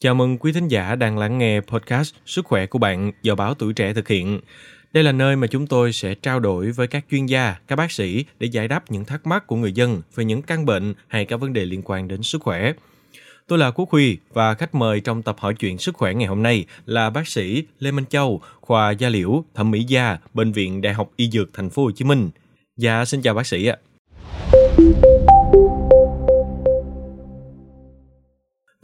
Chào mừng quý thính giả đang lắng nghe podcast Sức khỏe của bạn do báo Tuổi Trẻ thực hiện. Đây là nơi mà chúng tôi sẽ trao đổi với các chuyên gia, các bác sĩ để giải đáp những thắc mắc của người dân về những căn bệnh hay các vấn đề liên quan đến sức khỏe. Tôi là Quốc Huy và khách mời trong tập hỏi chuyện sức khỏe ngày hôm nay là bác sĩ Lê Minh Châu, khoa da liễu, thẩm mỹ da, bệnh viện Đại học Y Dược Thành phố Hồ Chí Minh. Dạ xin chào bác sĩ ạ.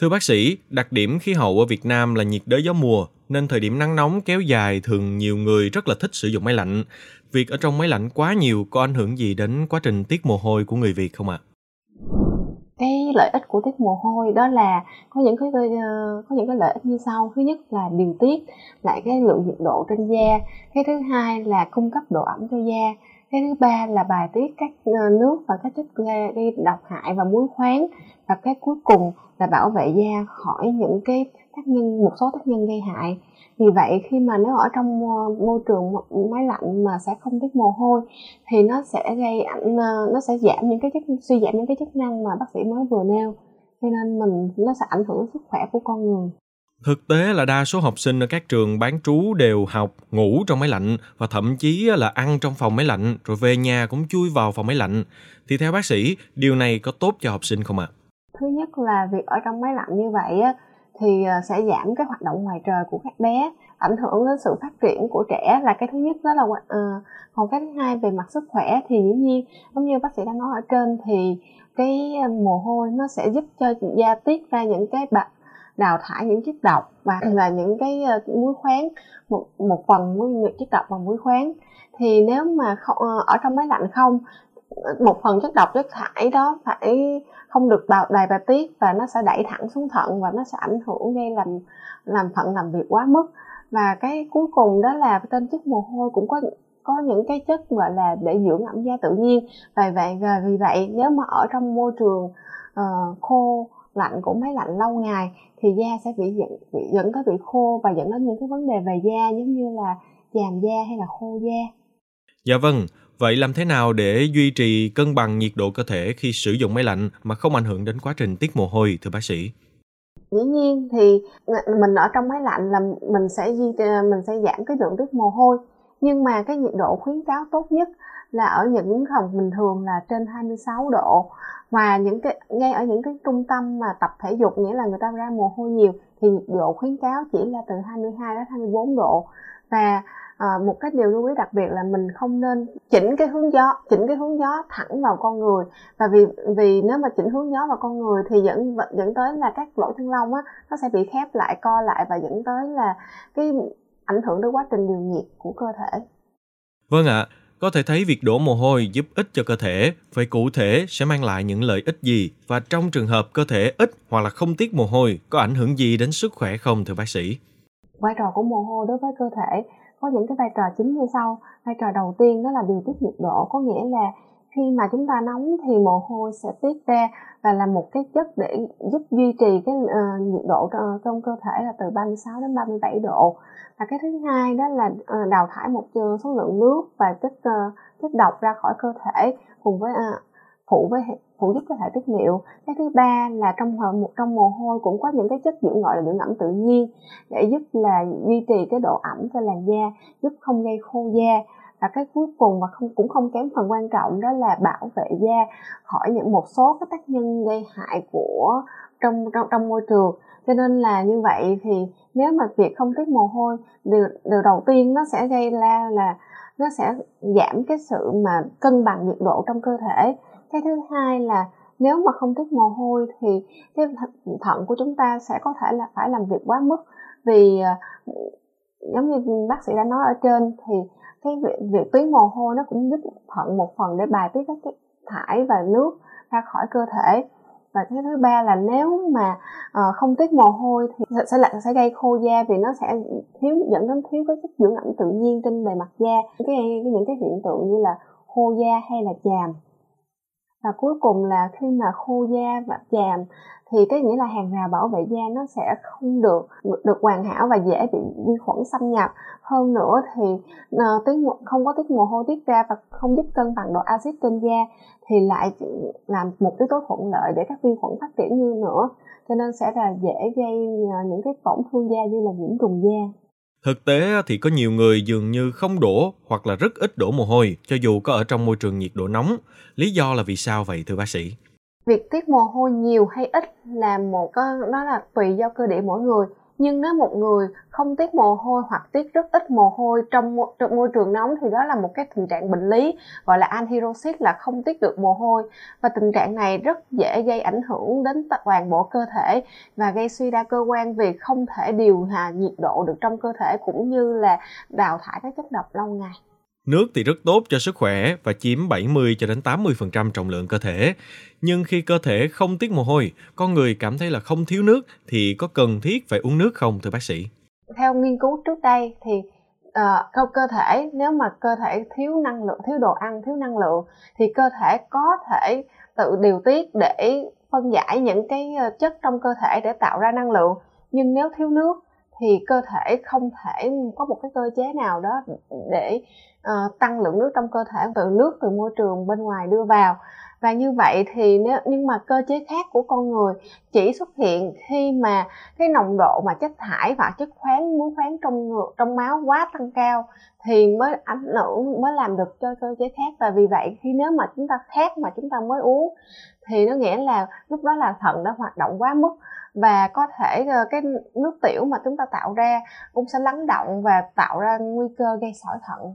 Thưa bác sĩ, đặc điểm khí hậu ở Việt Nam là nhiệt đới gió mùa, nên thời điểm nắng nóng kéo dài thường nhiều người rất là thích sử dụng máy lạnh. Việc ở trong máy lạnh quá nhiều có ảnh hưởng gì đến quá trình tiết mồ hôi của người Việt không ạ? À? cái lợi ích của tiết mồ hôi đó là có những cái ờ, có những cái lợi ích như sau thứ nhất là điều tiết lại cái lượng nhiệt độ trên da cái thứ hai là cung cấp độ ẩm cho da cái thứ ba là bài tiết các ờ, nước và các chất gây độc hại và muối khoáng. Và cái cuối cùng là bảo vệ da khỏi những cái tác nhân, một số tác nhân gây hại. Vì vậy khi mà nếu ở trong ờ, môi trường máy lạnh mà sẽ không tiết mồ hôi thì nó sẽ gây ảnh ờ, nó sẽ giảm những cái chất, suy giảm những cái chức năng mà bác sĩ mới vừa nêu. Cho nên mình, nó sẽ ảnh hưởng sức khỏe của con người. Thực tế là đa số học sinh ở các trường bán trú đều học, ngủ trong máy lạnh và thậm chí là ăn trong phòng máy lạnh rồi về nhà cũng chui vào phòng máy lạnh. Thì theo bác sĩ, điều này có tốt cho học sinh không ạ? À? Thứ nhất là việc ở trong máy lạnh như vậy thì ờ, sẽ giảm cái hoạt động ngoài trời của các bé ảnh hưởng đến sự phát triển của trẻ là cái thứ nhất đó là uh, còn cái thứ hai về mặt sức khỏe thì dĩ nhiên giống như bác sĩ đã nói ở trên thì cái ờ, mồ hôi nó sẽ giúp cho da tiết ra những cái bạc đào thải những chất độc và là những cái ờ, muối khoáng một một phần muối chất độc và muối khoáng. Thì nếu mà không, ở trong máy lạnh không một phần chất độc chất thải đó phải không được bào đầy bài tiết và nó sẽ đẩy thẳng xuống thận và nó sẽ ảnh hưởng gây làm làm thận làm việc quá mức. Và cái cuối cùng đó là tên chất mồ hôi cũng có có những cái chất gọi là để dưỡng ẩm da tự nhiên. Và vậy và vì vậy nếu mà ở trong môi trường uh, khô lạnh của máy lạnh lâu ngày thì da sẽ bị dẫn bị dẫn tới bị khô và dẫn đến những cái vấn đề về da giống như là chàm da hay là khô da. Dạ vâng, Vậy làm thế nào để duy trì cân bằng nhiệt độ cơ thể khi sử dụng máy lạnh mà không ảnh hưởng đến quá trình tiết mồ hôi thưa bác sĩ? Dĩ nhiên thì mình ở trong máy lạnh là mình sẽ duy mình sẽ giảm cái lượng tiết mồ hôi nhưng mà cái nhiệt độ khuyến cáo tốt nhất là ở những phòng bình thường là trên 26 độ. Và những cái ngay ở những cái trung tâm mà tập thể dục nghĩa là người ta ra mồ hôi nhiều thì nhiệt độ khuyến cáo chỉ là từ 22 đến 24 độ. Và à, một cái điều lưu ý đặc biệt là mình không nên chỉnh cái hướng gió chỉnh cái hướng gió thẳng vào con người. Và vì vì nếu mà chỉnh hướng gió vào con người thì dẫn dẫn tới là các lỗ chân lông á nó sẽ bị khép lại co lại và dẫn tới là cái ảnh hưởng đến quá trình điều nhiệt của cơ thể. Vâng ạ có thể thấy việc đổ mồ hôi giúp ích cho cơ thể. Vậy cụ thể sẽ mang lại những lợi ích gì? Và trong trường hợp cơ thể ít hoặc là không tiết mồ hôi có ảnh hưởng gì đến sức khỏe không thưa bác sĩ? Vai trò của mồ hôi đối với cơ thể có những cái vai trò chính như sau. Vai trò đầu tiên đó là điều tiết nhiệt độ có nghĩa là khi mà chúng ta nóng thì mồ hôi sẽ tiết ra và là một cái chất để giúp duy trì cái uh, nhiệt độ ờ, trong cơ thể là từ 36 đến 37 độ. Và cái thứ hai đó là uh, đào thải một số lượng nước và chất uh, chất độc ra khỏi cơ thể cùng với uh, phụ với phụ giúp cơ thể tiết niệu. Cái thứ ba là trong một trong mồ hôi cũng có những cái chất dưỡng gọi là dưỡng ẩm tự nhiên để giúp là duy trì cái độ ẩm cho làn da giúp không gây khô da và cái cuối cùng và không cũng không kém phần quan trọng đó là bảo vệ da khỏi những một số các tác nhân gây hại của trong trong, trong môi trường. Cho nên là như vậy thì nếu mà việc không tiết mồ hôi điều, điều đầu tiên nó sẽ gây ra là nó sẽ giảm cái sự mà cân bằng nhiệt độ trong cơ thể. Cái thứ hai là nếu mà không tiết mồ hôi thì cái thận của chúng ta sẽ có thể là phải làm việc quá mức. Vì ờ, giống như bác sĩ đã nói ở trên thì cái việc, việc tuyến mồ hôi nó cũng giúp thận một phần để bài tiết các cái thải và nước ra khỏi cơ thể. Và cái thứ ba là nếu mà uh, không tiết mồ hôi thì sẽ lại sẽ gây khô da vì nó sẽ thiếu dẫn đến thiếu cái chất dưỡng ẩm tự nhiên trên bề mặt da. Cái những cái hiện tượng như là khô da hay là chàm và cuối cùng là khi mà khô da và chàm thì cái nghĩa là hàng rào bảo vệ da nó sẽ không được được hoàn hảo và dễ bị vi khuẩn xâm nhập. Hơn nữa thì uh, tiết không có tiết mồ hôi tiết ra và không giúp cân bằng độ axit trên da thì lại làm một yếu tố thuận lợi để các vi khuẩn phát triển như nữa. Cho nên sẽ là dễ gây ờ, những cái tổn thương da như là nhiễm trùng da. Thực tế thì có nhiều người dường như không đổ hoặc là rất ít đổ mồ hôi, cho dù có ở trong môi trường nhiệt độ nóng. Lý do là vì sao vậy, thưa bác sĩ? Việc tiết mồ hôi nhiều hay ít là một nó là tùy do cơ địa mỗi người nhưng nếu một người không tiết mồ hôi hoặc tiết rất ít mồ hôi trong, trong môi trường nóng thì đó là một cái tình trạng bệnh lý gọi là anhydrosis là không tiết được mồ hôi. Và tình trạng này rất dễ gây ảnh hưởng đến toàn bộ cơ thể và gây suy đa cơ quan vì không thể điều hòa nhiệt độ được trong cơ thể cũng như là đào thải các chất độc lâu ngày. Nước thì rất tốt cho sức khỏe và chiếm 70 cho đến 80% trọng lượng cơ thể. Nhưng khi cơ thể không tiết mồ hôi, con người cảm thấy là không thiếu nước thì có cần thiết phải uống nước không thưa bác sĩ? Theo nghiên cứu trước đây thì uh, cơ thể nếu mà cơ thể thiếu năng lượng, thiếu đồ ăn, thiếu năng lượng thì cơ thể có thể tự điều tiết để phân giải những cái ờ, chất trong cơ thể để tạo ra năng lượng. Nhưng nếu thiếu nước thì cơ thể không thể có một cái cơ chế nào đó để uh, tăng lượng nước trong cơ thể từ nước từ môi trường bên ngoài đưa vào và như vậy thì nếu, nhưng mà cơ chế khác của con người chỉ xuất hiện khi mà cái nồng độ mà chất thải và chất khoáng, muối khoáng trong trong máu quá tăng cao thì mới ảnh hưởng, mới làm được cho cơ chế khác. Và vì vậy khi nếu mà chúng ta khát mà chúng ta mới uống thì nó nghĩa là lúc đó là thận đã hoạt động quá mức và có thể ờ, cái nước tiểu mà chúng ta tạo ra cũng sẽ lắng động và tạo ra nguy cơ gây sỏi thận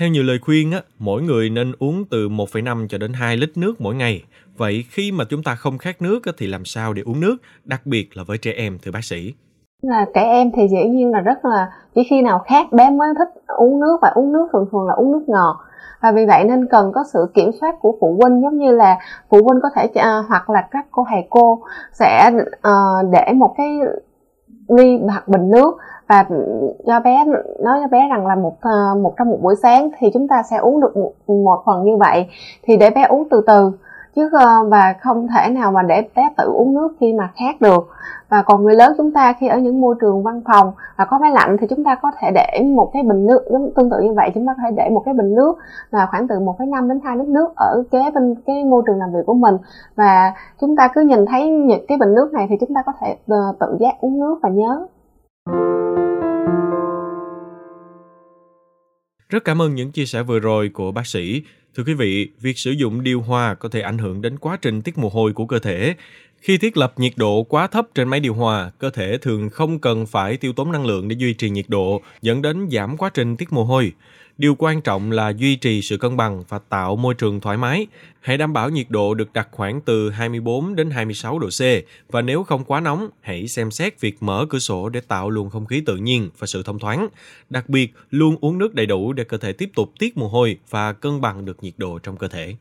theo nhiều lời khuyên, á, mỗi người nên uống từ 1,5 cho đến 2 lít nước mỗi ngày. Vậy khi mà chúng ta không khát nước á, thì làm sao để uống nước, đặc biệt là với trẻ em thưa bác sĩ? Là trẻ em thì dĩ nhiên là rất là chỉ khi nào khát bé mới thích uống nước và uống nước thường thường là uống nước ngọt và vì vậy nên cần có sự kiểm soát của phụ huynh giống như là phụ huynh có thể uh, hoặc là các cô thầy cô sẽ uh, để một cái ly hoặc bình nước và cho bé nói cho bé rằng là một ờ, một trong một buổi sáng thì chúng ta sẽ uống được một, một phần như vậy thì để bé uống từ từ. Chứ ờ, và không thể nào mà để bé tự uống nước khi mà khát được. Và còn người lớn chúng ta khi ở những môi trường văn phòng và có máy lạnh thì chúng ta có thể để một cái bình nước giống tương tự như vậy chúng ta có thể để một cái bình nước là khoảng từ 1,5 đến 2 lít nước ở kế bên cái môi trường làm việc của mình. Và chúng ta cứ nhìn thấy những cái bình nước này thì chúng ta có thể ờ, tự giác uống nước và nhớ. Rất cảm ơn những chia sẻ vừa rồi của bác sĩ. Thưa quý vị, việc sử dụng điều hòa có thể ảnh hưởng đến quá trình tiết mồ hôi của cơ thể. Khi thiết lập nhiệt độ quá thấp trên máy điều hòa, cơ thể thường không cần phải tiêu tốn năng lượng để duy trì nhiệt độ, dẫn đến giảm quá trình tiết mồ hôi. Điều quan trọng là duy trì sự cân bằng và tạo môi trường thoải mái. Hãy đảm bảo nhiệt độ được đặt khoảng từ 24 đến 26 độ C và nếu không quá nóng, hãy xem xét việc mở cửa sổ để tạo luồng không khí tự nhiên và sự thông thoáng. Đặc biệt, luôn uống nước đầy đủ để cơ thể tiếp tục tiết mồ hôi và cân bằng được nhiệt độ trong cơ thể.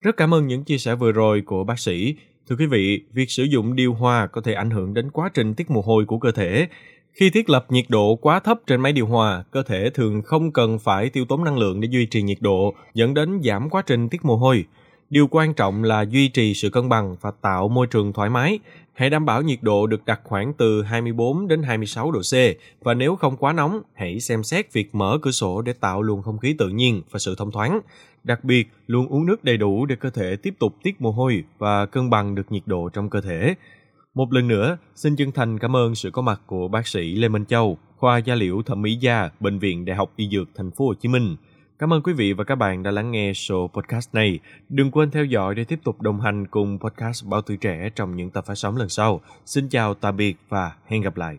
Rất cảm ơn những chia sẻ vừa rồi của bác sĩ. Thưa quý vị, việc sử dụng điều hòa có thể ảnh hưởng đến quá trình tiết mồ hôi của cơ thể. Khi thiết lập nhiệt độ quá thấp trên máy điều hòa, cơ thể thường không cần phải tiêu tốn năng lượng để duy trì nhiệt độ, dẫn đến giảm quá trình tiết mồ hôi. Điều quan trọng là duy trì sự cân bằng và tạo môi trường thoải mái. Hãy đảm bảo nhiệt độ được đặt khoảng từ 24 đến 26 độ C và nếu không quá nóng, hãy xem xét việc mở cửa sổ để tạo luồng không khí tự nhiên và sự thông thoáng. Đặc biệt, luôn uống nước đầy đủ để cơ thể tiếp tục tiết mồ hôi và cân bằng được nhiệt độ trong cơ thể. Một lần nữa, xin chân thành cảm ơn sự có mặt của bác sĩ Lê Minh Châu, khoa gia liễu thẩm mỹ da, bệnh viện Đại học Y Dược Thành phố Hồ Chí Minh. Cảm ơn quý vị và các bạn đã lắng nghe show podcast này. Đừng quên theo dõi để tiếp tục đồng hành cùng podcast Báo Tuổi Trẻ trong những tập phát sóng lần sau. Xin chào, tạm biệt và hẹn gặp lại.